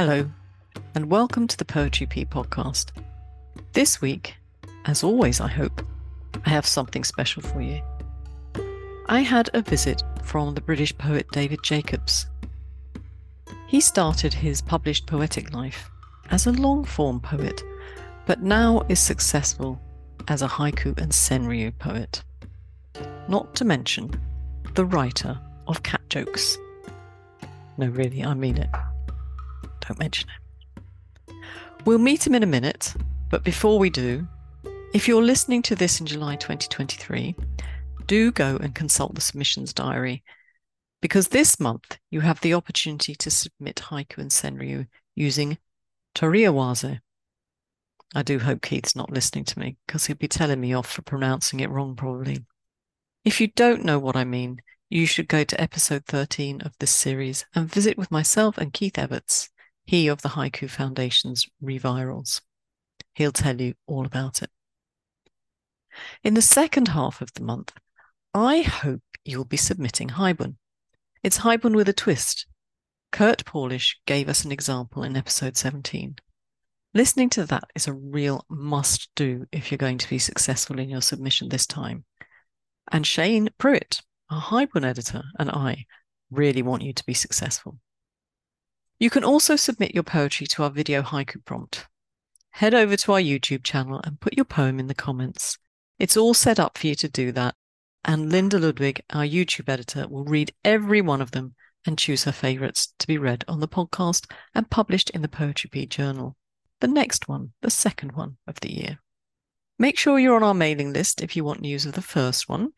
Hello, and welcome to the Poetry Pea podcast. This week, as always, I hope, I have something special for you. I had a visit from the British poet David Jacobs. He started his published poetic life as a long form poet, but now is successful as a haiku and senryu poet. Not to mention the writer of cat jokes. No, really, I mean it. Don't mention it. We'll meet him in a minute, but before we do, if you're listening to this in July 2023, do go and consult the submissions diary because this month you have the opportunity to submit haiku and senryu using Toriiwaze. I do hope Keith's not listening to me because he'll be telling me off for pronouncing it wrong, probably. If you don't know what I mean, you should go to episode 13 of this series and visit with myself and Keith Evetts, he of the Haiku Foundation's Re:Virals. He'll tell you all about it. In the second half of the month, I hope you'll be submitting Haibun. It's Haibun with a twist. Kurt Paulish gave us an example in episode 17. Listening to that is a real must do if you're going to be successful in your submission this time. And Shane Pruitt, our Haibun editor, and I really want you to be successful. You can also submit your poetry to our video haiku prompt. Head over to our YouTube channel and put your poem in the comments. It's all set up for you to do that. And Linda Ludwig, our YouTube editor, will read every one of them and choose her favourites to be read on the podcast and published in the Poetry Pea Journal, the next one, the second one of the year. Make sure you're on our mailing list if you want news of the first one.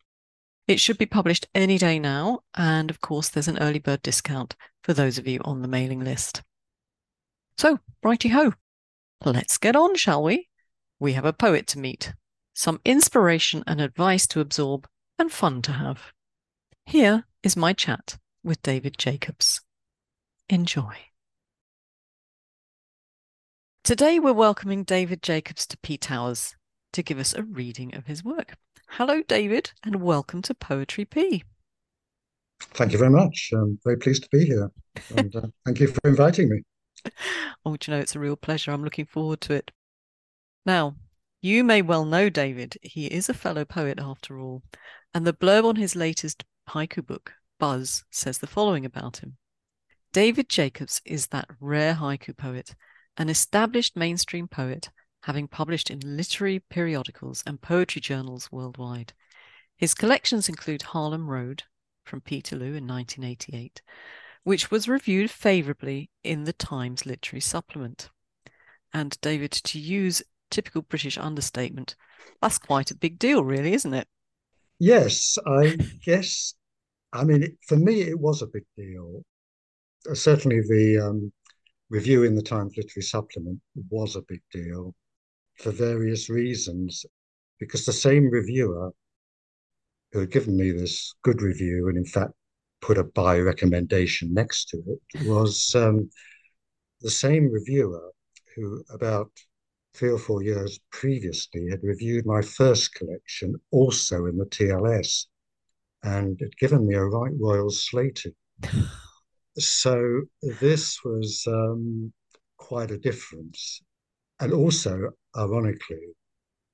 It should be published any day now, and of course, there's an early bird discount for those of you on the mailing list. So, righty ho, let's get on, shall we? We have a poet to meet some inspiration and advice to absorb, and fun to have. Here is my chat with David Jacobs. Enjoy. Today we're welcoming David Jacobs to Pea Towers to give us a reading of his work. Hello, David, and welcome to Poetry Pea. Thank you very much. I'm very pleased to be here. And uh, thank you for inviting me. Oh, you know, it's a real pleasure. I'm looking forward to it. Now, you may well know David. He is a fellow poet after all. And the blurb on his latest haiku book, Buzz, says the following about him David Jacobs is that rare haiku poet, an established mainstream poet, having published in literary periodicals and poetry journals worldwide. His collections include Harlem Road from Peterloo in 1988, which was reviewed favourably in the Times Literary Supplement. And David, to use typical British understatement. That's quite a big deal, really, isn't it? Yes, I guess. I mean, for me, it was a big deal. Uh, certainly, the um, review in the Times Literary Supplement was a big deal for various reasons, because the same reviewer who had given me this good review and, in fact, put a buy recommendation next to it was um, the same reviewer who, about three or four years previously, had reviewed my first collection, also in the TLS, and had given me a right royal slating. so this was um, quite a difference. And also, ironically,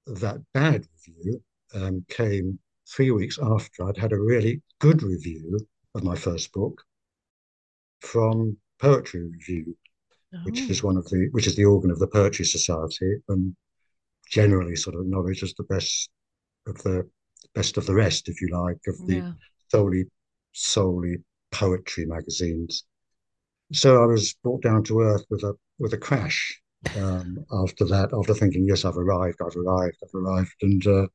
that bad review um, came three weeks after I'd had a really good review of my first book from Poetry Review, which is oh. one of the which is the organ of the Poetry Society and generally sort of acknowledged as the best of the best of the rest, if you like, of the yeah. solely solely poetry magazines. So I was brought down to earth with a with a crash um, after that. After thinking, yes, I've arrived, I've arrived, I've arrived, and uh,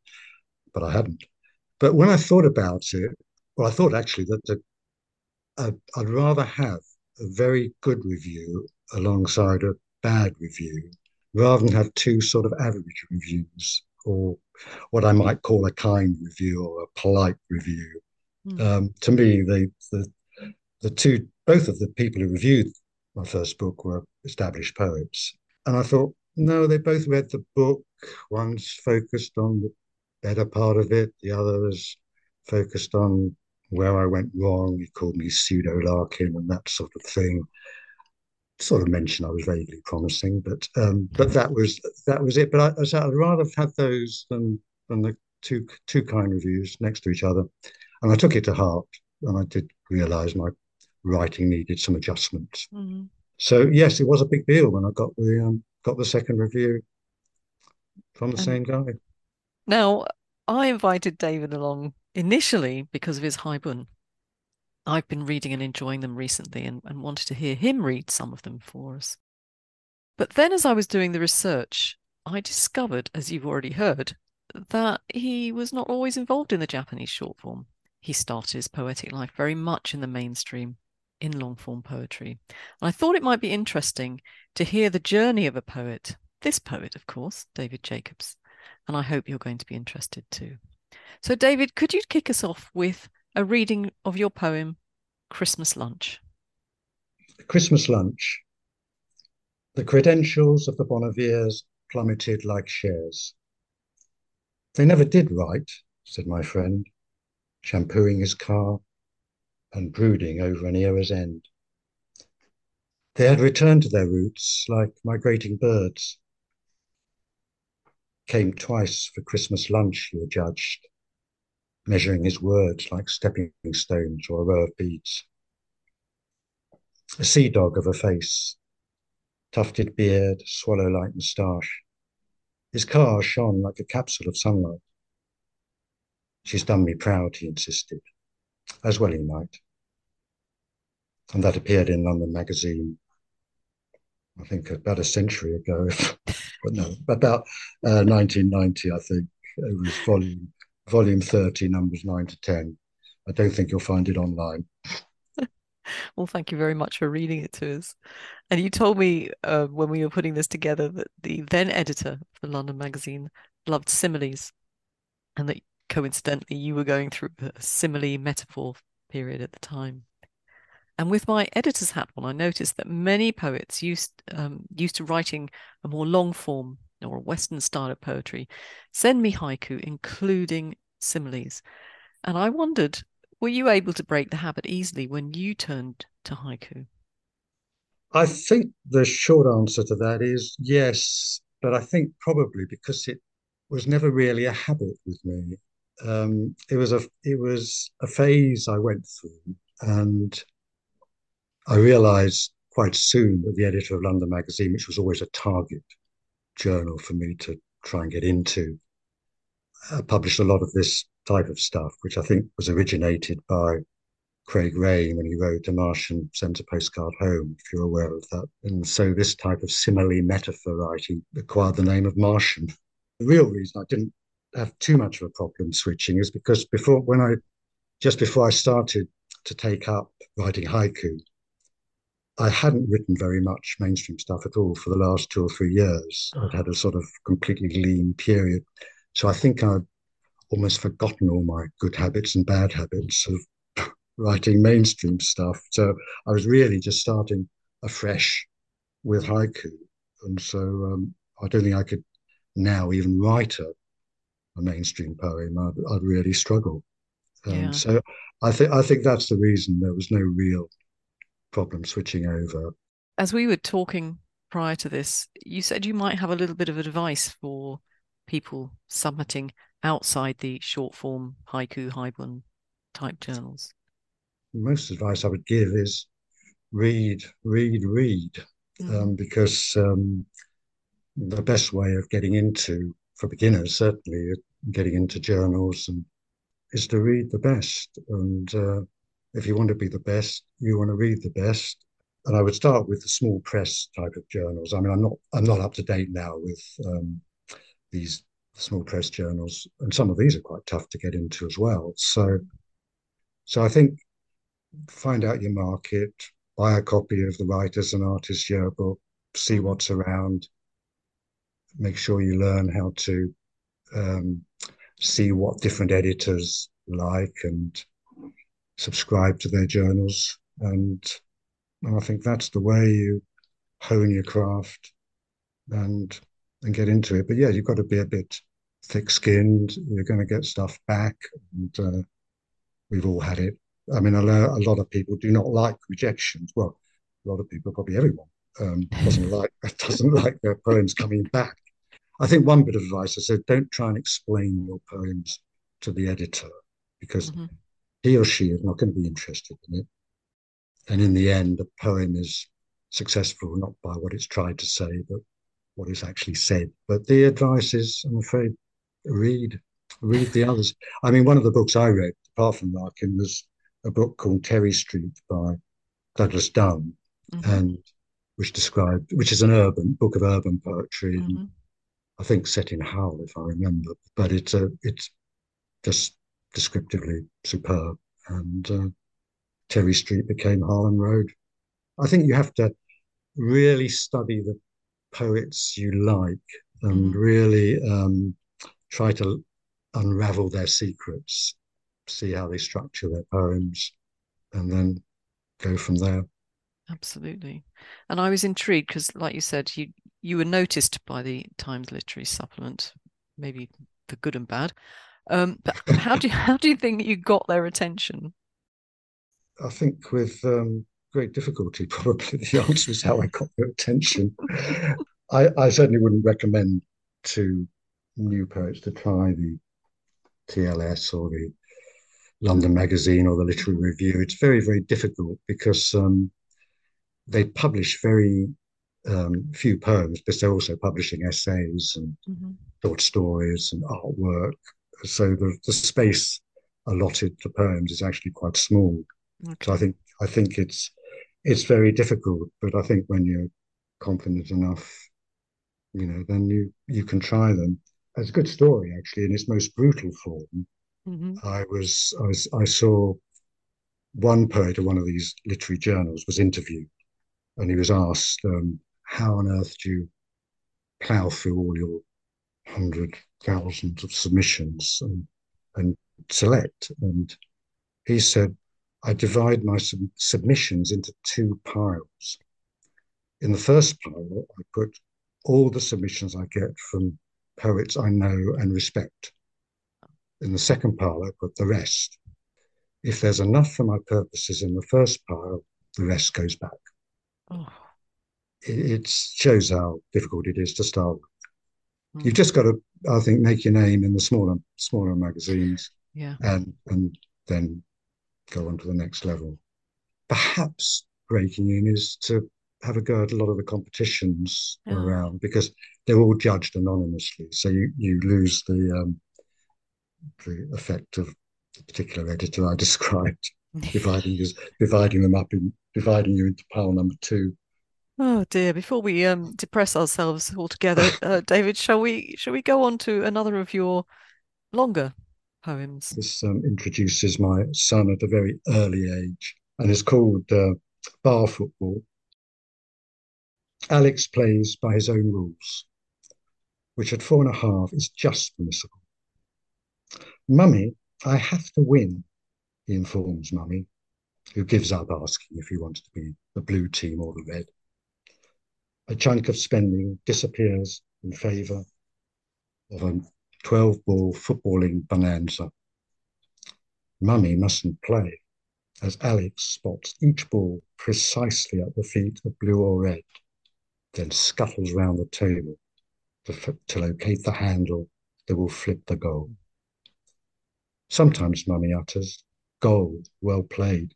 but I hadn't. But when I thought about it, well, I thought actually that the, uh, I'd rather have a very good review alongside a bad review rather than have two sort of average reviews or what I might call a kind review or a polite review. Mm. Um, to me, the, the the two both of the people who reviewed my first book were established poets, and I thought, no, they both read the book. One's focused on the better part of it, the other is focused on where I went wrong. He called me pseudo Larkin and that sort of thing sort of mentioned I was vaguely promising, but um, but that was that was it. But I, would rather have had those than than the two two kind reviews next to each other, and I took it to heart, and I did realise my writing needed some adjustments. Mm-hmm. So yes, it was a big deal when I got the um, got the second review from the and same guy. Now, I invited David along initially because of his Haibun. I've been reading and enjoying them recently and, and wanted to hear him read some of them for us. But then, as I was doing the research, I discovered, as you've already heard, that he was not always involved in the Japanese short form. He started his poetic life very much in the mainstream, in long form poetry. And I thought it might be interesting to hear the journey of a poet, this poet, of course, David Jacobs. And I hope you're going to be interested too. So, David, could you kick us off with a reading of your poem, Christmas Lunch? Christmas Lunch. The credentials of the Bonneviers plummeted like shares. They never did write, said my friend, shampooing his car and brooding over an era's end. They had returned to their roots like migrating birds. Came twice for Christmas lunch, he adjudged, measuring his words like stepping stones or a row of beads. A sea dog of a face, tufted beard, swallow like moustache. His car shone like a capsule of sunlight. She's done me proud, he insisted, as well he might. And that appeared in London Magazine, I think about a century ago, but no, about uh, 1990, I think. It was volume volume 30, numbers 9 to 10. I don't think you'll find it online. well, thank you very much for reading it to us. And you told me uh, when we were putting this together that the then editor for London Magazine loved similes, and that coincidentally you were going through a simile metaphor period at the time. And with my editor's hat on, I noticed that many poets used um, used to writing a more long form or a Western style of poetry send me haiku, including similes. And I wondered, were you able to break the habit easily when you turned to haiku? I think the short answer to that is yes, but I think probably because it was never really a habit with me. Um, it was a it was a phase I went through, and I realised quite soon that the editor of London Magazine, which was always a target journal for me to try and get into, uh, published a lot of this type of stuff, which I think was originated by Craig Raine when he wrote A Martian Sent a Postcard Home, if you're aware of that. And so this type of simile metaphor writing acquired the name of Martian. The real reason I didn't have too much of a problem switching is because before, when I, just before I started to take up writing haiku, I hadn't written very much mainstream stuff at all for the last two or three years. I'd had a sort of completely lean period. So I think I'd almost forgotten all my good habits and bad habits of writing mainstream stuff. So I was really just starting afresh with haiku. And so um, I don't think I could now even write a, a mainstream poem. I'd, I'd really struggle. Um, yeah. So I think I think that's the reason there was no real problem switching over. As we were talking prior to this, you said you might have a little bit of advice for people submitting outside the short form haiku, haibun type journals? Most advice I would give is read, read, read, mm. um, because um, the best way of getting into, for beginners certainly, getting into journals and is to read the best. And uh, if you want to be the best, you want to read the best. And I would start with the small press type of journals. I mean, I'm not I'm not up to date now with um, these small press journals, and some of these are quite tough to get into as well. So, so I think find out your market, buy a copy of the Writers and Artists Yearbook, see mm-hmm. what's around, make sure you learn how to um, see what different editors like and subscribe to their journals. And, and I think that's the way you hone your craft and and get into it. But yeah, you've got to be a bit thick-skinned. You're going to get stuff back, and uh, we've all had it. I mean, a, a lot of people do not like rejections. Well, a lot of people, probably everyone, um, doesn't like doesn't like their poems coming back. I think one bit of advice I said, don't try and explain your poems to the editor because mm-hmm. He or she is not going to be interested in it. And in the end, a poem is successful not by what it's tried to say, but what it's actually said. But the advice is, I'm afraid, read read the others. I mean, one of the books I read, apart from Larkin, was a book called Terry Street by Douglas Dunn, mm-hmm. and which described, which is an urban book of urban poetry, mm-hmm. I think set in Hull, if I remember. But it's a, it's just descriptively superb. And uh, Terry Street became Harlem Road. I think you have to really study the poets you like and mm-hmm. really um, try to unravel their secrets, see how they structure their poems, and then go from there. Absolutely. And I was intrigued because, like you said, you you were noticed by the Times Literary Supplement, maybe for good and bad. Um, but how do you, how do you think you got their attention? I think with um, great difficulty. Probably the answer is how I got their attention. I, I certainly wouldn't recommend to new poets to try the TLS or the London Magazine or the Literary Review. It's very, very difficult because um, they publish very um, few poems, but they're also publishing essays and mm-hmm. short stories and artwork. So the, the space allotted to poems is actually quite small. Okay. So I think I think it's it's very difficult. But I think when you're confident enough, you know, then you you can try them. It's a good story actually in its most brutal form. Mm-hmm. I was I was I saw one poet of one of these literary journals was interviewed, and he was asked, um, "How on earth do you plough through all your hundred thousands of submissions and and select?" And he said, "I divide my sub- submissions into two piles. In the first pile, I put all the submissions I get from poets I know and respect." In the second pile, I put the rest. If there's enough for my purposes in the first pile, the rest goes back. Oh. It, it, shows how difficult it is to start. You've just got to, I think, make your name in the smaller smaller magazines, yeah, and and then go on to the next level. Perhaps breaking in is to have a go at a lot of the competitions oh. around because they're all judged anonymously, so you you lose the um, the effect of the particular editor I described, dividing you, dividing them up in dividing you into pile number two. Oh dear! Before we um, depress ourselves altogether, uh, David, shall we shall we go on to another of your longer poems? This um, introduces my son at a very early age and is called uh, Bar Football. Alex plays by his own rules, which at four and a half is just permissible. Mummy, I have to win, he informs Mummy, who gives up asking if he wants to be the blue team or the red. A chunk of spending disappears in favour of a 12 ball footballing bonanza. Mummy mustn't play, as Alex spots each ball precisely at the feet of blue or red, then scuttles round the table to, to locate the handle that will flip the goal. Sometimes Mummy utters, Goal, well played.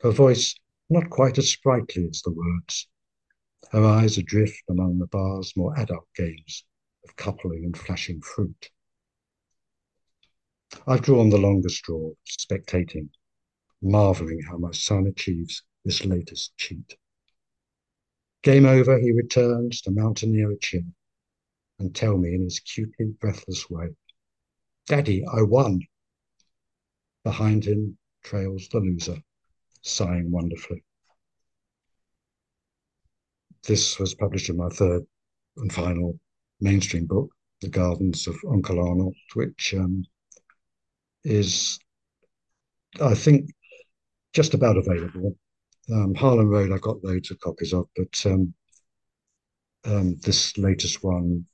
Her voice not quite as sprightly as the words. Her eyes adrift among the bar's more adult games of coupling and flashing fruit. I've drawn the longer straw, spectating, marvelling how my son achieves this latest cheat. Game over, he returns to mountaineer a chair and tell me in his cutely breathless way, Daddy, I won. Behind him trails the loser, sighing wonderfully. This was published in my third and final mainstream book, The Gardens of Uncle Arnold, which um, is, I think, just about available. Um, Harlan Road, I've got loads of copies of, but um, um, this latest one,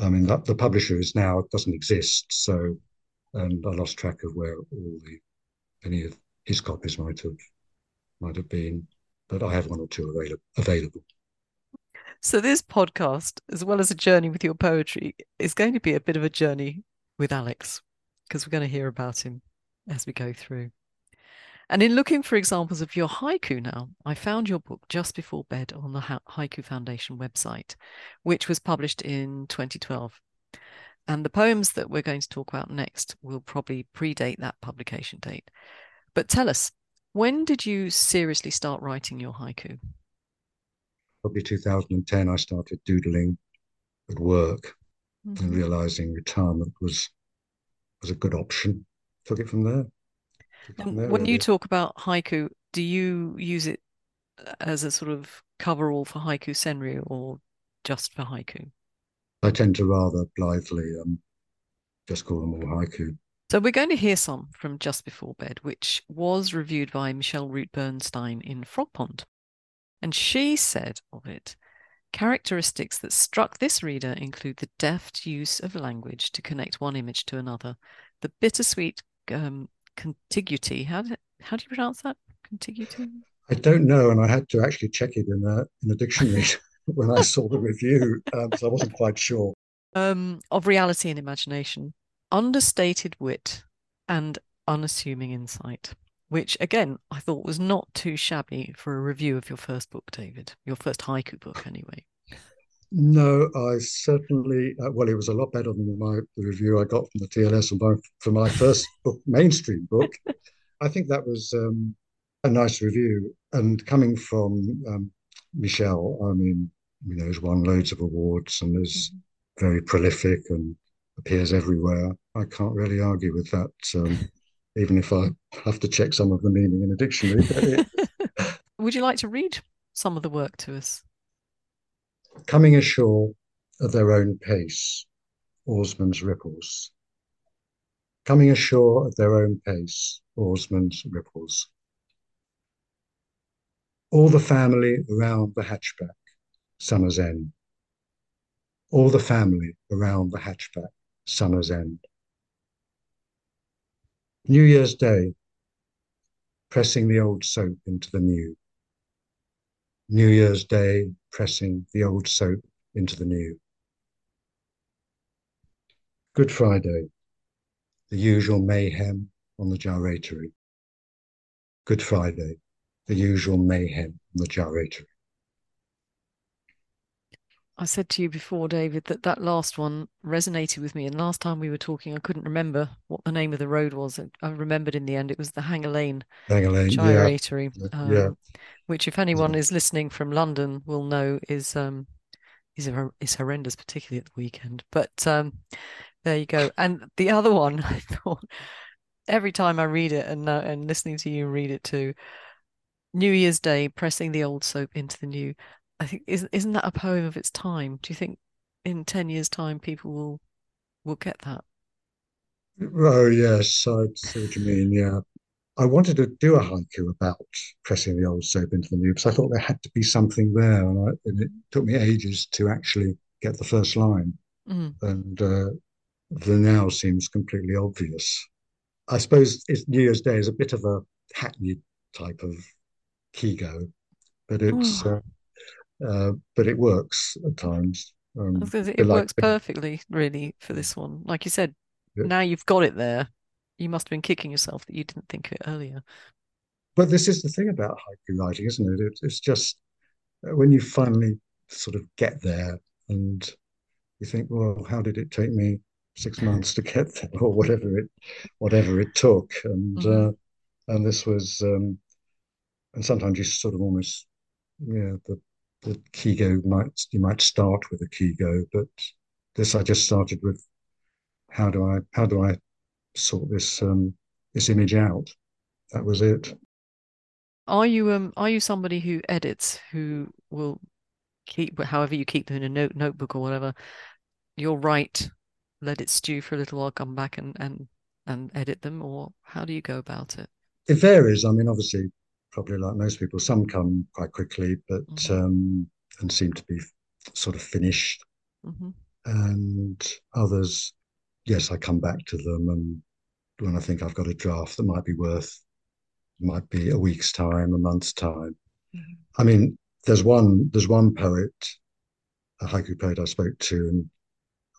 I mean, the publisher is now doesn't exist, so and I lost track of where all the any of his copies might have might have been, but I have one or two available. available. So, this podcast, as well as a journey with your poetry, is going to be a bit of a journey with Alex because we're going to hear about him as we go through. And in looking for examples of your haiku now, I found your book Just Before Bed on the Haiku Foundation website, which was published in 2012. And the poems that we're going to talk about next will probably predate that publication date. But tell us, when did you seriously start writing your haiku? Probably 2010, I started doodling at work mm-hmm. and realizing retirement was was a good option. Took it from there. From there when really. you talk about haiku, do you use it as a sort of coverall for haiku senryu or just for haiku? I tend to rather blithely um, just call them all haiku. So we're going to hear some from Just Before Bed, which was reviewed by Michele Root-Bernstein in Frogpond. And she said of it, characteristics that struck this reader include the deft use of language to connect one image to another, the bittersweet um, contiguity. How do, how do you pronounce that? Contiguity? I don't know, and I had to actually check it in a in a dictionary when I saw the review, um, so I wasn't quite sure. Um, of reality and imagination, understated wit, and unassuming insight which again I thought was not too shabby for a review of your first book, David. Your first haiku book, anyway. No, I certainly. Uh, well, it was a lot better than my the review I got from the TLS for for my first book, mainstream book. I think that was um, a nice review, and coming from um, Michele, I mean, you know, has won loads of awards and is mm-hmm. very prolific and appears everywhere. I can't really argue with that. Um, even if I have to check some of the meaning in a dictionary. Would you like to read some of the work to us? Coming ashore at their own pace, oarsmen's ripples. Coming ashore at their own pace, oarsmen's ripples. All the family around the hatchback, summer's end. All the family around the hatchback, summer's end. New Year's Day, pressing the old soap into the new. New Year's Day, pressing the old soap into the new. Good Friday, the usual mayhem on the gyratory. Good Friday, the usual mayhem on the gyratory. I said to you before, David, that that last one resonated with me. And last time we were talking, I couldn't remember what the name of the road was. I remembered in the end it was the Hanger Lane, Hanger Lane Gyratory, yeah. Um, yeah. which, if anyone yeah. is listening from London, will know is um is is horrendous, particularly at the weekend. But um, there you go. And the other one, I thought every time I read it and and listening to you read it too, New Year's Day, pressing the old soap into the new. I think isn't isn't that a poem of its time? Do you think in ten years' time people will will get that? Oh yes, I see what you mean. Yeah, I wanted to do a haiku about pressing the old soap into the new because I thought there had to be something there, and, I, and it took me ages to actually get the first line, mm. and uh, the now seems completely obvious. I suppose it's New Year's Day is a bit of a hackneyed type of kigo, but it's. Oh. Uh, uh, but it works at times. Um, it works perfectly, really, for this one. Like you said, yeah. now you've got it there. You must have been kicking yourself that you didn't think of it earlier. But this is the thing about haiku writing, isn't it? it it's just uh, when you finally sort of get there and you think, well, how did it take me six months to get there, or whatever it, whatever it took, and mm-hmm. uh, and this was, um, and sometimes you sort of almost, yeah, the the Kigo might you might start with a Kigo, but this I just started with how do I how do I sort this um, this image out? That was it. Are you um are you somebody who edits who will keep however you keep them in a note notebook or whatever? You'll write, let it stew for a little while, come back and and and edit them, or how do you go about it? It varies. I mean, obviously, probably like most people. Some come quite quickly, but mm-hmm. um, and seem to be sort of finished, mm-hmm. and others, yes, I come back to them, and when I think I've got a draft that might be worth, might be a week's time, a month's time. Mm-hmm. I mean, there's one there's one poet a haiku poet I spoke to, and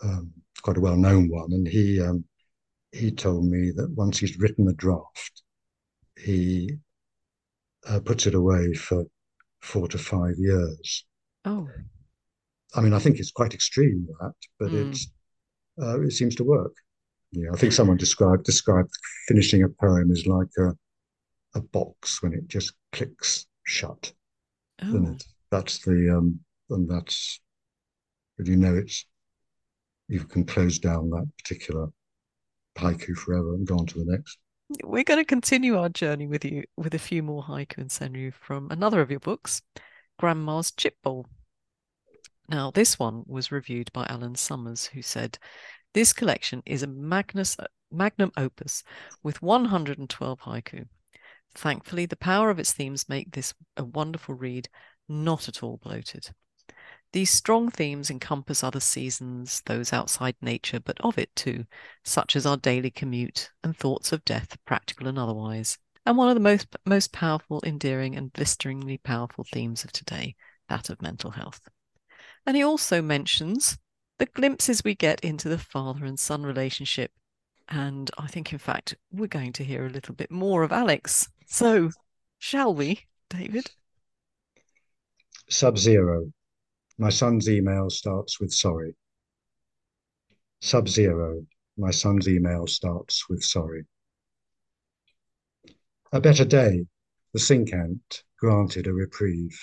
um, quite a well-known one, and he um, he told me that once he's written a draft, he uh, puts it away for four to five years. Oh, I mean, I think it's quite extreme that, but Mm. it's uh, it seems to work. Yeah, I think someone described described finishing a poem as like a a box when it just clicks shut, oh? That's the um, and that's when you know it's you can close down that particular haiku forever and go on to the next. We're going to continue our journey with you with a few more haiku and senryu from another of your books, Grandma's Chip Bowl. Now, this one was reviewed by Alan Summers, who said, This collection is a magnus, magnum opus with 112 haiku. Thankfully, the power of its themes make this a wonderful read, not at all bloated. These strong themes encompass other seasons, those outside nature, but of it too, such as our daily commute and thoughts of death, practical and otherwise. And one of the most most powerful, endearing, and blisteringly powerful themes of today, that of mental health. And he also mentions the glimpses we get into the father and son relationship. And I think, in fact, we're going to hear a little bit more of Alex. So, shall we, David? Sub zero. My son's email starts with sorry. Sub zero. My son's email starts with sorry. A better day. The sink ant granted a reprieve.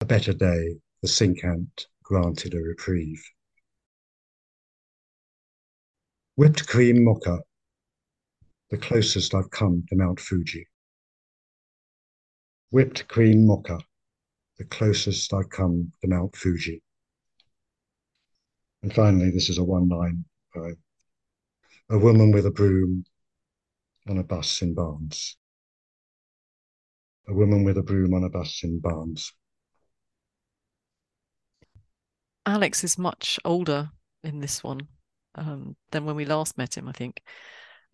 A better day. The sink ant granted a reprieve. Whipped cream mocha. The closest I've come to Mount Fuji. Whipped cream mocha. The closest I've come to Mount Fuji. And finally, this is a one line poem. A woman with a broom on a bus in Barnes. A woman with a broom on a bus in Barnes. Alex is much older in this one um, than when we last met him, I think.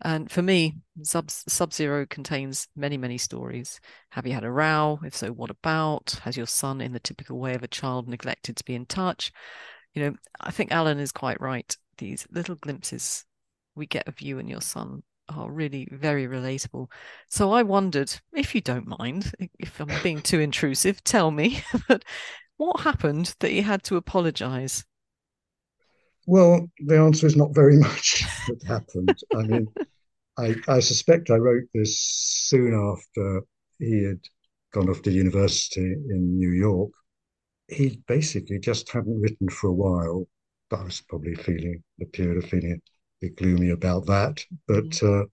And for me, Sub Zero contains many, many stories. Have you had a row? If so, what about? Has your son, in the typical way of a child, neglected to be in touch? You know, I think Alan is quite right. These little glimpses we get of you and your son are really very relatable. So I wondered, if you don't mind, if I'm being too intrusive, tell me, but what happened that you had to apologize? Well, the answer is not very much that happened. I mean, I, I suspect I wrote this soon after he had gone off to university in New York. He basically just hadn't written for a while. I was probably feeling the period of feeling a bit gloomy about that. But uh,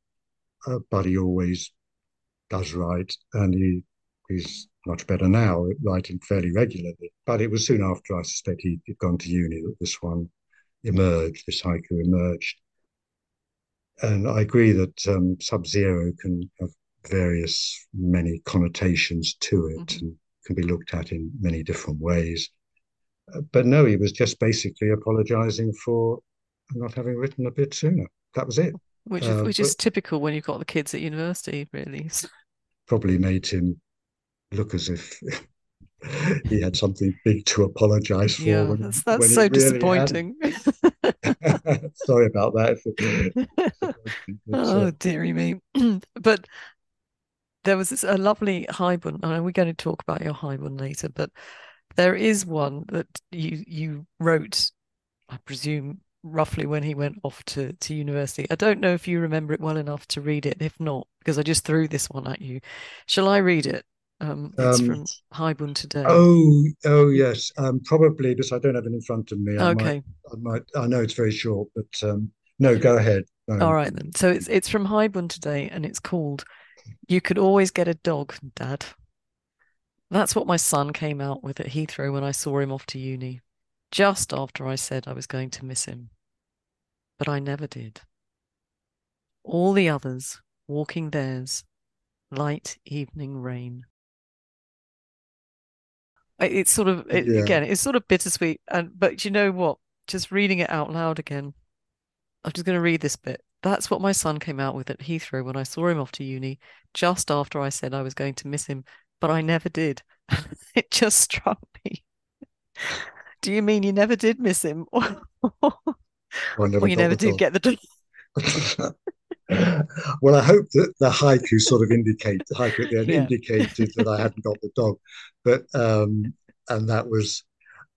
uh, but he always does write, and he he's much better now, writing fairly regularly. But it was soon after I suspect he'd gone to uni that this one emerged, this haiku emerged. And I agree that um, Sub Zero can have various, many connotations to it Mhm. and can be looked at in many different ways. Uh, but no, he was just basically apologizing for not having written a bit sooner. That was it. Which is Uh, which is typical when you've got the kids at university, really. Probably made him look as if he had something big to apologize for yeah, when, that's that's so really disappointing. Sorry about that. Oh, uh, dearie me. But there was this a lovely Haibun. I know we're going to talk about your Haibun later, but there is one that you you wrote, I presume, roughly when he went off to to university. I don't know if you remember it well enough to read it. If not, because I just threw this one at you. Shall I read it? Um, it's Um, from Haibun today. oh, oh yes, um, probably, but I don't have it in front of me. I might, Okay. I might. I know it's very short, but um, no, go ahead. No. All right then. So it's it's from Haibun today, and it's called "You Could Always Get a Dog, Dad." That's what my son came out with at Heathrow when I saw him off to uni, just after I said I was going to miss him. But I never did. All the others walking theirs, light evening rain. It's sort of it, Yeah. again, it's sort of bittersweet, and but you know what? Just reading it out loud again. I'm just going to read this bit. That's what my son came out with at Heathrow when I saw him off to uni, just after I said I was going to miss him, but I never did. It just struck me. Do you mean you never did miss him? or never you never did get the? well, I hope that the haiku sort of indicate the haiku then Yeah. indicated that I hadn't got the dog, but um, and that was,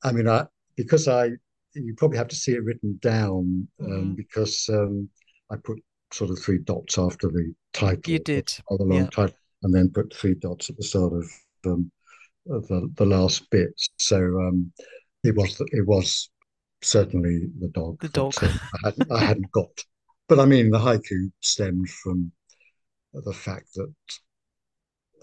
I mean, I because I you probably have to see it written down um, Mhm. because um, I put sort of three dots after the title. You did, the long yeah. title, and then put three dots at the start of um, of the, the last bit. So um, it was it was certainly the dog. The dog. uh, I hadn't I hadn't got. But I mean, the haiku stemmed from the fact that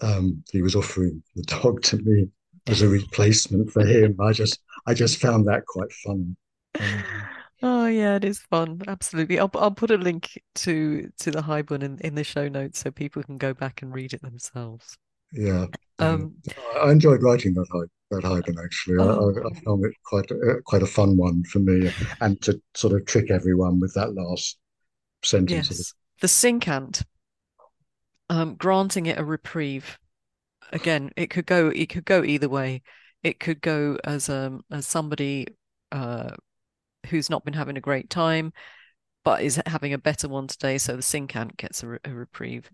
um, he was offering the dog to me as a replacement for him. I just I just found that quite funny. Um, Oh yeah, it is fun. Absolutely. I'll I'll put a link to to the Haibun in, in the show notes so people can go back and read it themselves. yeah. yeah. Um, I enjoyed writing that hy- that Haibun actually. I, Oh. I, I found it quite a, quite a fun one for me, and to sort of trick everyone with that last sentence. Of it. yes, the sink ant, um, granting it a reprieve. Again, it could go it could go either way. It could go as um as somebody uh who's not been having a great time, but is having a better one today, so the sink ant gets a, re- a reprieve.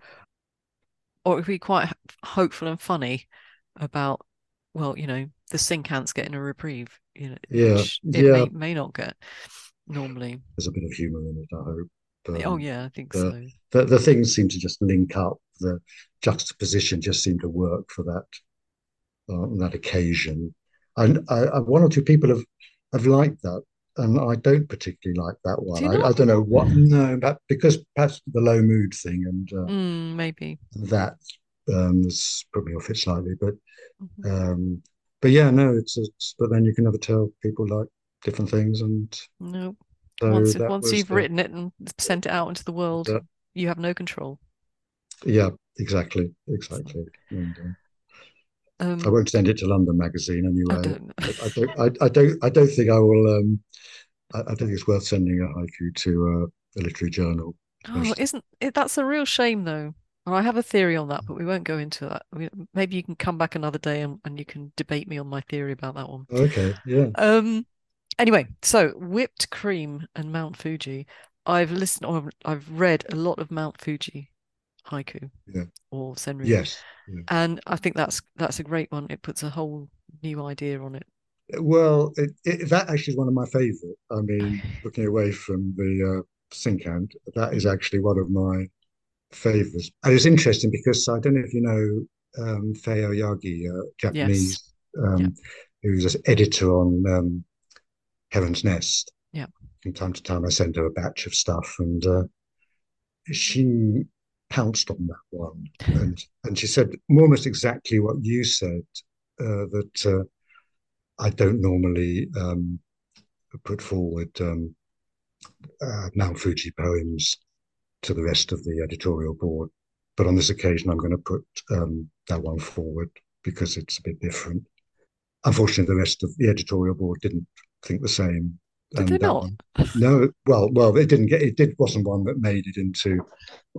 Or it could be quite hopeful and funny about, well, you know, the sink ant's getting a reprieve, you know, Yeah, which it yeah. may may not get normally. There's a bit of humour in it, I hope. Oh Um, yeah, I think uh, so. the the things seem to just link up. The juxtaposition just seemed to work for that uh, on that occasion. And I, I, one or two people have have liked that, and I don't particularly like that one. you I, I don't know what. No, but because perhaps the low mood thing and uh, Mm, maybe. that um, has put me off it slightly. But Mhm. um, but yeah, no, it's, it's but then you can never tell. People like different things, and No. So Once once you've the- written it and sent it out into the world, Yeah. you have no control. yeah, exactly, exactly. And, uh, Um, I won't send it to London Magazine anyway. I don't. I, I don't. I, I don't. I don't think I will. Um, I, I don't think it's worth sending a haiku to uh, a literary journal. Oh, isn't it? That's a real shame, though. And I have a theory on that, but we won't go into that. We, maybe you can come back another day and, and you can debate me on my theory about that one. Okay. Yeah. Um. Anyway, so whipped cream and Mount Fuji. I've listened or I've read a lot of Mount Fuji haiku Yeah. or senryu, Yes. Yeah. and I think that's that's a great one. It puts a whole new idea on it. Well, it, it, that actually is one of my favourite. I mean, looking away from the uh, sink ant, that is actually one of my favourites. And it's interesting because I don't know if you know um, Fay Aoyagi, uh, Japanese, um, Yeah. who's an editor on um, Heron's Nest. Yeah. From time to time, I send her a batch of stuff, and uh, she pounced on that one, and and she said almost exactly what you said uh, that uh, I don't normally um, put forward um, uh, Mount Fuji poems to the rest of the editorial board, but on this occasion, I'm going to put um, that one forward because it's a bit different. Unfortunately, the rest of the editorial board didn't think the same. Did they that not? no, well, well, it didn't get it. Did wasn't one that made it into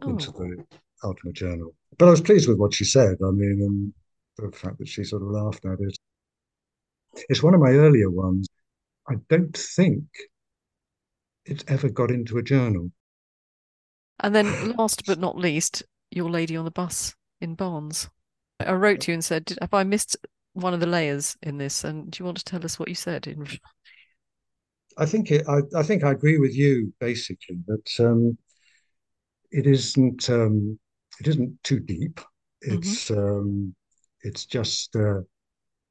into Oh. the Ultimate Journal. But I was pleased with what she said. I mean, and the fact that she sort of laughed at it. It's one of my earlier ones. I don't think it's ever got into a journal. And then, last but not least, your lady on the bus in Barnes. I wrote to you and said, "Have I missed one of the layers in this?" And do you want to tell us what you said? In I think it, I, I think I agree with you basically that um, it isn't um, it isn't too deep. It's um, it's just uh,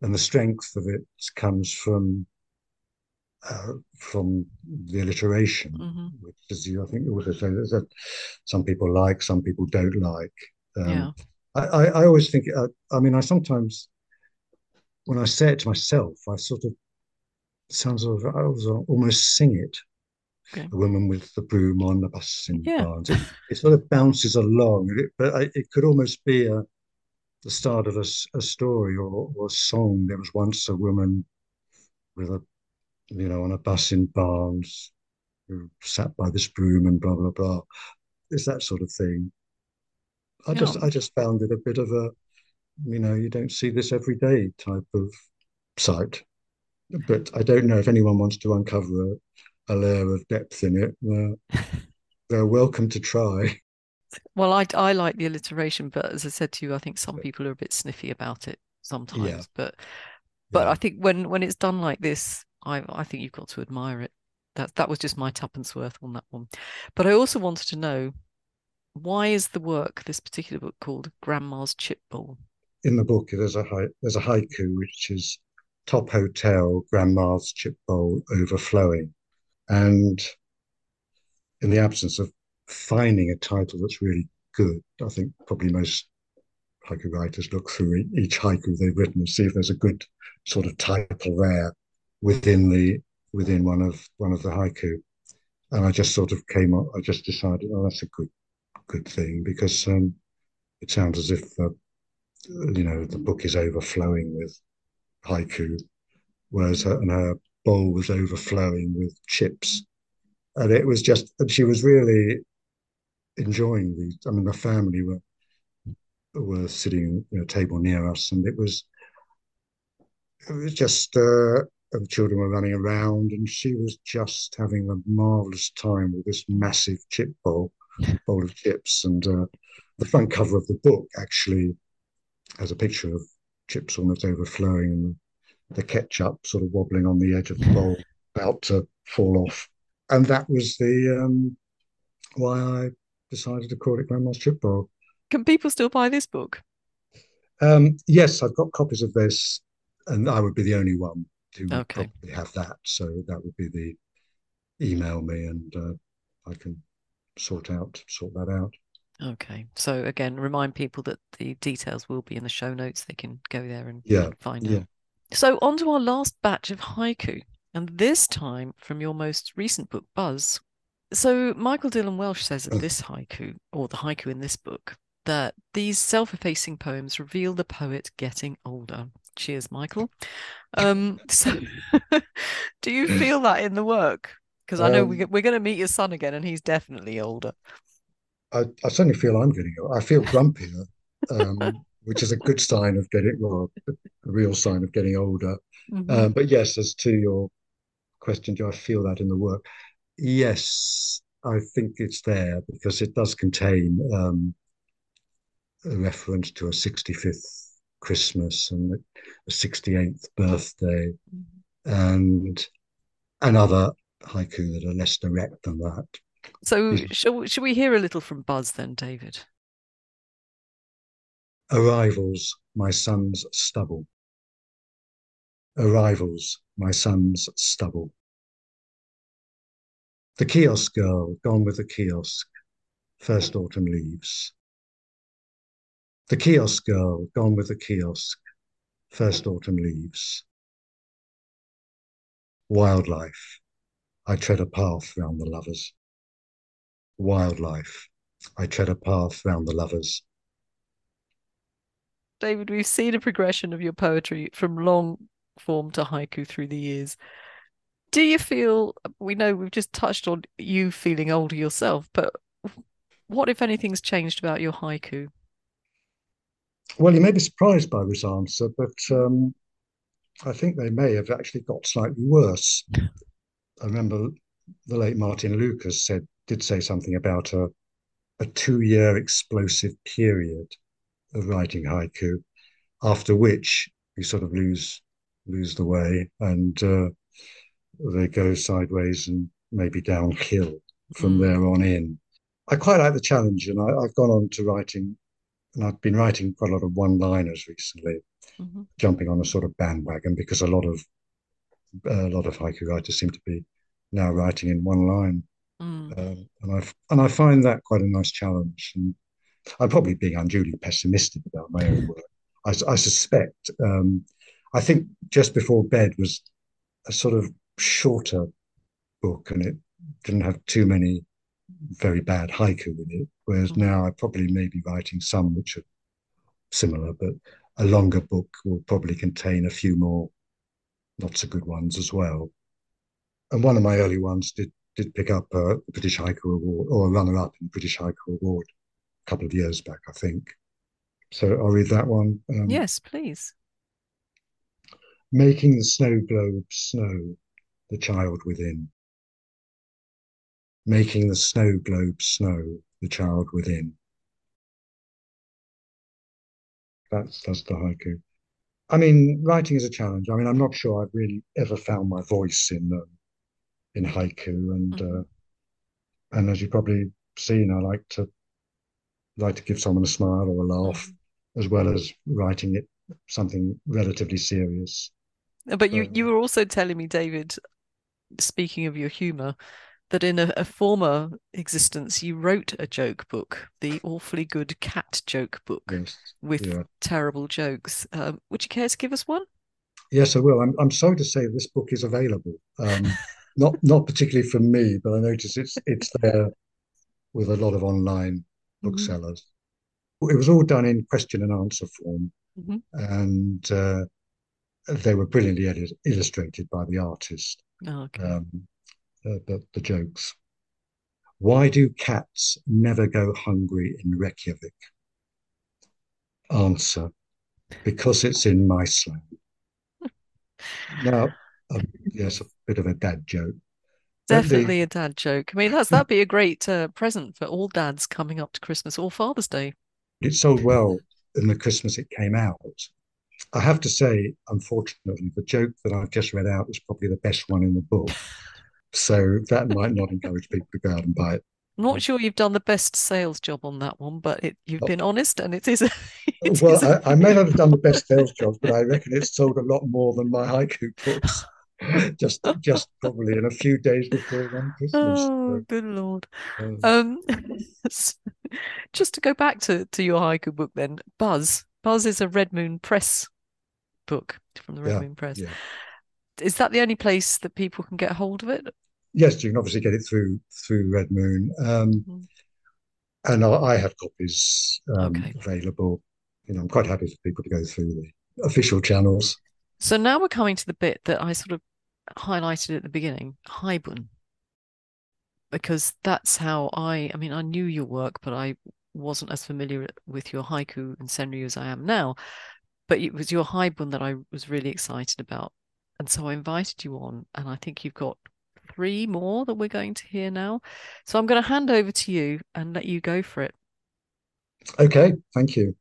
and the strength of it comes from uh, from the alliteration, Mhm. which is you I think you also say that some people like, some people don't like. Um, Yeah. I, I, I always think uh, I mean I sometimes when I say it to myself I sort of sounds of I was uh, almost sing it Okay. the woman with the broom on the bus in Yeah. Barnes. It, it sort of bounces along, it, but I, it could almost be a, the start of a, a story or, or a song. There was once a woman with a, you know, on a bus in Barnes who sat by this broom and blah blah blah. It's that sort of thing. I just I just found it a bit of a, you know, you don't see this every day type of sight. But I don't know if anyone wants to uncover a, a layer of depth in it. They're, they're welcome to try. Well, I, I like the alliteration, but as I said to you, I think some people are a bit sniffy about it sometimes. Yeah. But but yeah. I think when when it's done like this, I I think you've got to admire it. That that was just my tuppence worth on that one. But I also wanted to know why is the work this particular book called Grandma's Chip Bowl? In the book, there's a there's a haiku which is Top Hotel, Grandma's Chip Bowl overflowing, and in the absence of finding a title that's really good, I think probably most haiku writers look through each haiku they've written and see if there's a good sort of title there within the within one of one of the haiku. And I just sort of came up. I just decided, oh, that's a good good thing because um, it sounds as if uh, you know the book is overflowing with haiku, whereas her, and her bowl was overflowing with chips, and it was just. And she was really enjoying the. I mean, the family were were sitting at a table near us, and it was it was just uh, the children were running around, and she was just having a marvelous time with this massive chip bowl bowl of chips. And uh, the front cover of the book actually has a picture of chips almost overflowing and the ketchup sort of wobbling on the edge of the bowl, about to fall off. And that was the um, why I decided to call it Grandma's Chip Bowl. Can people still buy this book? Um, yes, I've got copies of this, and I would be the only one to okay. probably have that. So that would be the email me, and uh, I can sort out sort that out. Okay. So again, remind people that the details will be in the show notes. They can go there and yeah, find yeah. out. So on to our last batch of haiku, and this time from your most recent book, Buzz. So Michael Dylan Welch says of this haiku, or the haiku in this book, that these self-effacing poems reveal the poet getting older. Cheers, Michael. Um, so do you feel that in the work? Because I know um, we, we're going to meet your son again, and he's definitely older. I, I certainly feel I'm getting older. I feel grumpier, um, which is a good sign of getting, well, a real sign of getting older. Mm-hmm. Um, but yes, as to your question, do I feel that in the work? Yes, I think it's there because it does contain um, a reference to a 65th Christmas and a 68th birthday mm-hmm. and another haiku that are less direct than that. So, hmm. shall, shall we hear a little from Buzz then, David? Arrivals, my son's stubble. Arrivals, my son's stubble. The kiosk girl, gone with the kiosk, first autumn leaves. The kiosk girl, gone with the kiosk, first autumn leaves. Wildlife, I tread a path round the lovers. Wildlife. I tread a path round the lovers. David, we've seen a progression of your poetry from long form to haiku through the years. Do you feel, we know we've just touched on you feeling older yourself, but what, if anything's changed about your haiku? Well, you may be surprised by this answer, but um, I think they may have actually got slightly worse. I remember the late Martin Lucas said did say something about a a two year explosive period of writing haiku, after which you sort of lose lose the way and uh, they go sideways and maybe downhill from mm. there on in. I quite like the challenge, and I, have gone on to writing, and I've been writing quite a lot of one-liners recently, mm-hmm. jumping on a sort of bandwagon because a lot of a lot of haiku writers seem to be now writing in one line. Mm. Um, and I and I find that quite a nice challenge. And I'm probably being unduly pessimistic about my own work. I, I suspect. Um, I think just before bed was a sort of shorter book, and it didn't have too many very bad haiku in it. Whereas mm. now I probably may be writing some which are similar, but a longer book will probably contain a few more not so good ones as well and one of my early ones did did pick up a British Haiku Award or a runner-up in the British Haiku Award a couple of years back, I think. So I'll read that one. Um, yes, please. Making the snow globe snow, the child within. Making the snow globe snow, the child within. That's that's the haiku. I mean, writing is a challenge. I mean, I'm not sure I've really ever found my voice in um, in haiku, and mm-hmm. uh, and as you've probably seen, I like to like to give someone a smile or a laugh, mm-hmm. as well as writing it something relatively serious. But you um, you were also telling me, David, speaking of your humour, that in a, a, former existence you wrote a joke book, the awfully good cat joke book yes, with yeah. terrible jokes. Um, would you care to give us one? Yes, I will. I'm, I'm sorry to say this book is available. Um, not not particularly for me, but I notice it's it's there with a lot of online mm-hmm. booksellers. Mm-hmm. It was all done in question and answer form, mm-hmm. and uh, they were brilliantly edit- illustrated by the artist. Oh, okay. Um, uh, the, the jokes. Why do cats never go hungry in Reykjavik? Answer, because it's in Miceland. now, yes, a bit of a dad joke. Definitely the, a dad joke. I mean, that's that'd be a great uh, present for all dads coming up to Christmas or Father's Day. It sold well in the Christmas it came out. I have to say, unfortunately, the joke that I've just read out is probably the best one in the book. So that might not encourage people to go out and buy it. I'm not sure you've done the best sales job on that one, but it, you've oh. been honest and it is. A, it well, is a... I, I, may not have done the best sales job, but I reckon it's sold a lot more than my haiku books. just, just probably in a few days before one Christmas. Oh, good lord! Um, um just to go back to to your haiku book, then Buzz. Buzz is a Red Moon Press book from the Red yeah, Moon Press. Yeah. Is that the only place that people can get hold of it? yes, you can obviously get it through through Red Moon, um, mm-hmm. and I, I, have copies um, okay. available. You know, I'm quite happy for people to go through the official channels. So now we're coming to the bit that I sort of highlighted at the beginning, Haibun, because that's how I. I mean, I knew your work, but I wasn't as familiar with your haiku and senryu as I am now. But it was your Haibun that I was really excited about. And so I invited you on, and I think you've got three more that we're going to hear now. So I'm going to hand over to you and let you go for it. Okay, thank you.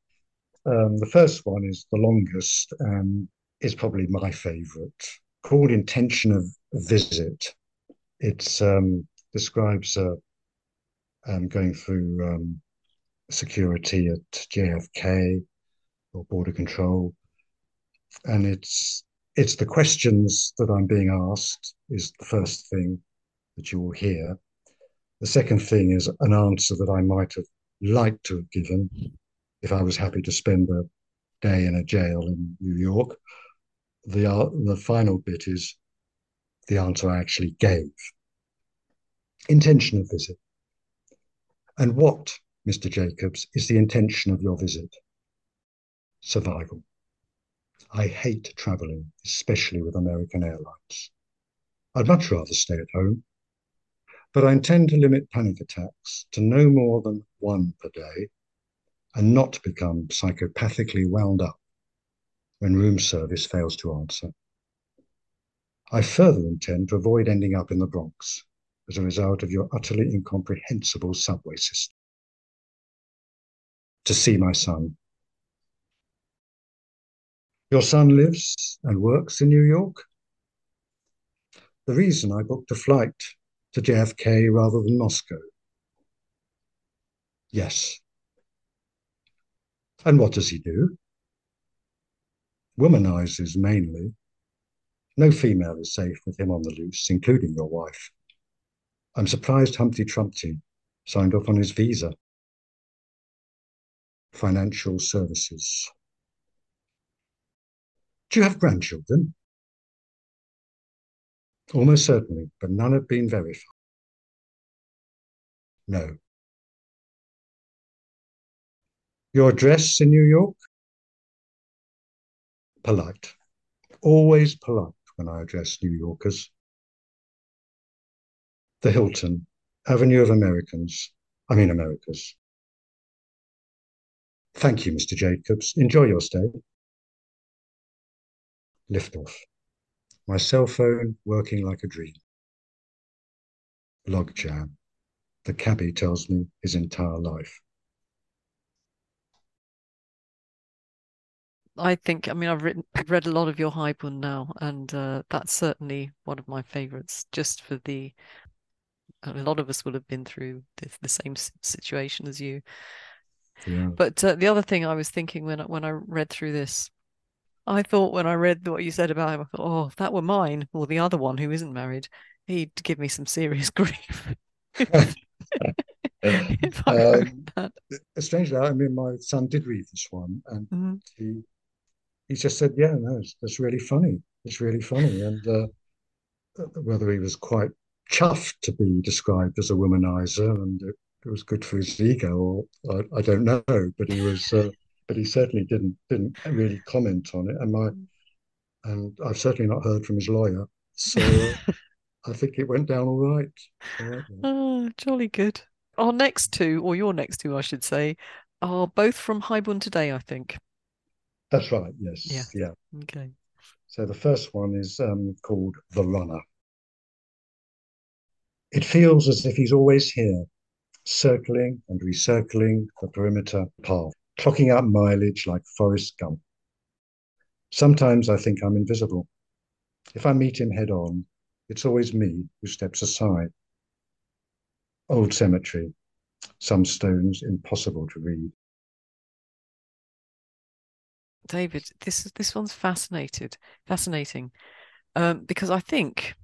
Um, the first one is the longest and is probably my favorite, called Intention of Visit. It um, describes uh, um, going through um, security at JFK or border control. And it's it's the questions that I'm being asked is the first thing that you will hear. The second thing is an answer that I might have liked to have given if I was happy to spend a day in a jail in New York. The, uh, the final bit is the answer I actually gave. Intention of visit. And what, Mr. Jacobs, is the intention of your visit? Survival. I hate traveling, especially with American Airlines. I'd much rather stay at home, but I intend to limit panic attacks to no more than one per day and not become psychopathically wound up when room service fails to answer. I further intend to avoid ending up in the Bronx as a result of your utterly incomprehensible subway system. To see my son your son lives and works in New York? The reason I booked a flight to JFK rather than Moscow. Yes. And what does he do? Womanizes mainly. No female is safe with him on the loose, including your wife. I'm surprised Humpty Trumpty signed off on his visa. Financial services. Do you have grandchildren? Almost certainly, but none have been verified. No. Your address in New York? Polite. Always polite when I address New Yorkers. The Hilton, Avenue of Americans. I mean Americas. Thank you, Mr. Jacobs. Enjoy your stay. Liftoff. My cell phone working like a dream. Logjam. The cabbie tells me his entire life. I think, I mean, I've written, read a lot of your Haibun now, and uh, that's certainly one of my favorites. Just for the, a lot of us will have been through the, the same situation as you. Yeah. But uh, the other thing I was thinking when when I read through this, I thought when I read what you said about him, I thought, oh, if that were mine or the other one who isn't married, he'd give me some serious grief. if I um, that. Strangely, I mean, my son did read this one, and mm-hmm. he he just said, "Yeah, no, it's, it's really funny. It's really funny." And uh, whether he was quite chuffed to be described as a womanizer, and it, it was good for his ego, or I, I don't know, but he was. Uh, but he certainly didn't didn't really comment on it. And my and I've certainly not heard from his lawyer, so I think it went down all right. All right oh, jolly good. Our next two, or your next two, I should say, are both from Haibun today. I think. That's right. Yes. Yeah. Yeah. Okay. So the first one is um, called The Runner. It feels as if he's always here, circling and recircling the perimeter path, clocking out mileage like Forrest Gump. Sometimes I think I'm invisible. If I meet him head on, it's always me who steps aside. Old cemetery, some stones impossible to read. David, this this one's fascinated, fascinating, um, because I think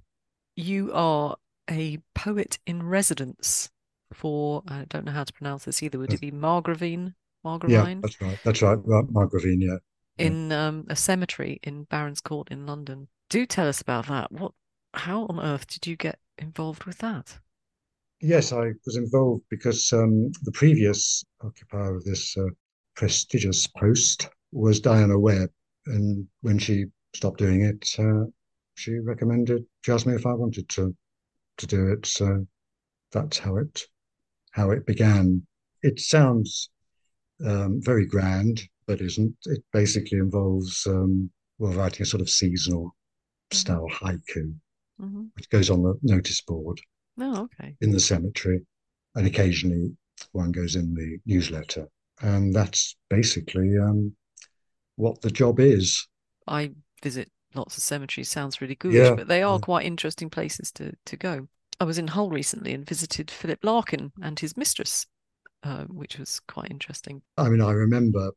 you are a poet in residence for I don't know how to pronounce this either. Would it be Margravine? Margravine? Yeah, that's right. That's right. Margravine, yeah. In um, a cemetery in Barons Court in London. Do tell us about that. What? How on earth did you get involved with that? Yes, I was involved because um, the previous occupier of this uh, prestigious post was Diana Webb, and when she stopped doing it, uh, she recommended, she asked me if I wanted to to do it. So that's how it how it began. It sounds um, very grand, but isn't. It basically involves um, well writing a sort of seasonal mm-hmm. style haiku, mm-hmm. which goes on the notice board. Oh, okay. In the cemetery, and occasionally one goes in the newsletter, and that's basically um, what the job is. I visit lots of cemeteries. Sounds really good, yeah. but they are quite interesting places to to go. I was in Hull recently and visited Philip Larkin and his mistress, uh, which was quite interesting. I mean, I remember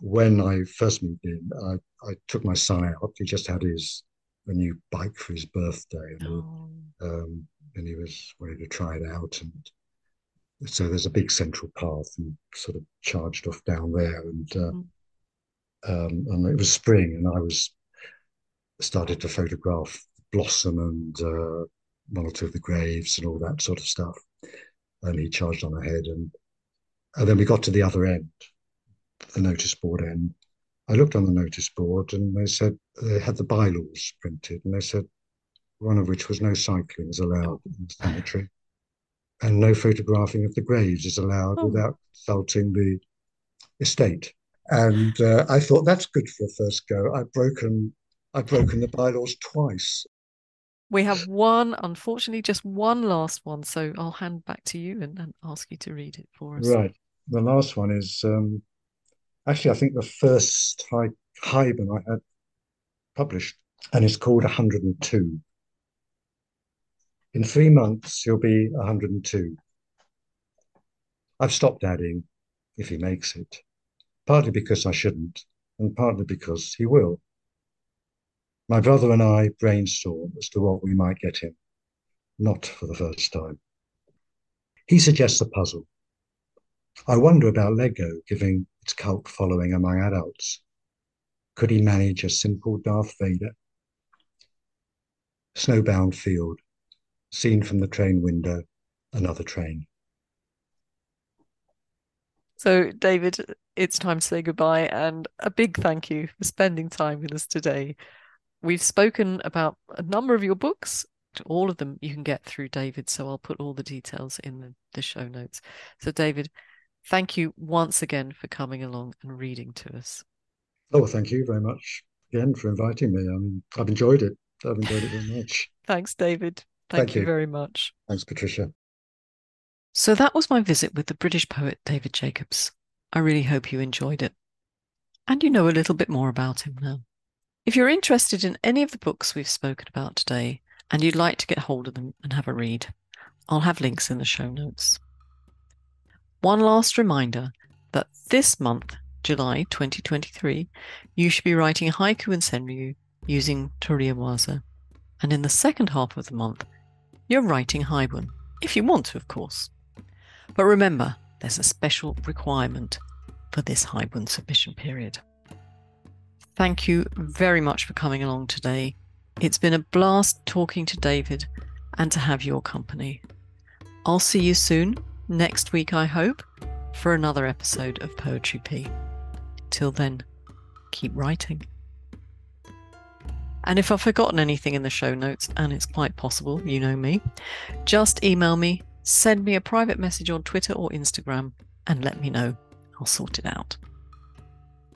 when I first moved in, I, I took my son out. He just had his a new bike for his birthday, and, oh. he, um, and he was ready to try it out. And so there's a big central path, and sort of charged off down there, and uh, mm. Um, and it was spring, and I was started to photograph blossom and uh, one or two of the graves and all that sort of stuff. And he charged on ahead, and and then we got to the other end, the notice board end. I looked on the notice board, and they said they had the bylaws printed, and they said one of which was no cycling is allowed in the cemetery, and no photographing of the graves is allowed oh. without consulting the estate. And uh, I thought that's good for a first go. I've broken I've broken the bylaws twice. We have one, unfortunately, just one last one. So I'll hand back to you and, and ask you to read it for us. Right. The last one is um, actually, I think the first high Haibun I had published, and it's called 102. In three months, you'll be 102. I've stopped adding if he makes it, partly because I shouldn't, and partly because he will. My brother and I brainstorm as to what we might get him, not for the first time. He suggests a puzzle. I wonder about Lego giving its cult following among adults. Could he manage a simple Darth Vader? Snowbound field, seen from the train window, another train. So, David, it's time to say goodbye and a big thank you for spending time with us today. We've spoken about a number of your books. All of them you can get through David. So I'll put all the details in the, the show notes. So, David, thank you once again for coming along and reading to us. Oh, thank you very much. again for inviting me. I mean, I've enjoyed it. I've enjoyed it very much. Thanks, David. Thank, Thank you, you very much. Thanks, Patricia. So that was my visit with the British poet David Jacobs. I really hope you enjoyed it. And you know a little bit more about him now. If you're interested in any of the books we've spoken about today and you'd like to get hold of them and have a read, I'll have links in the show notes. One last reminder that this month, July 2023, you should be writing haiku and senryu using toriawase. And in the second half of the month, you're writing haibun, if you want to, of course. But remember, there's a special requirement for this haibun submission period. Thank you very much for coming along today. It's been a blast talking to David and to have your company. I'll see you soon, next week, I hope, for another episode of Poetry Pea. Till then, keep writing. And if I've forgotten anything in the show notes, and it's quite possible, you know me, just email me, send me a private message on Twitter or Instagram, and let me know. I'll sort it out.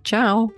Ciao.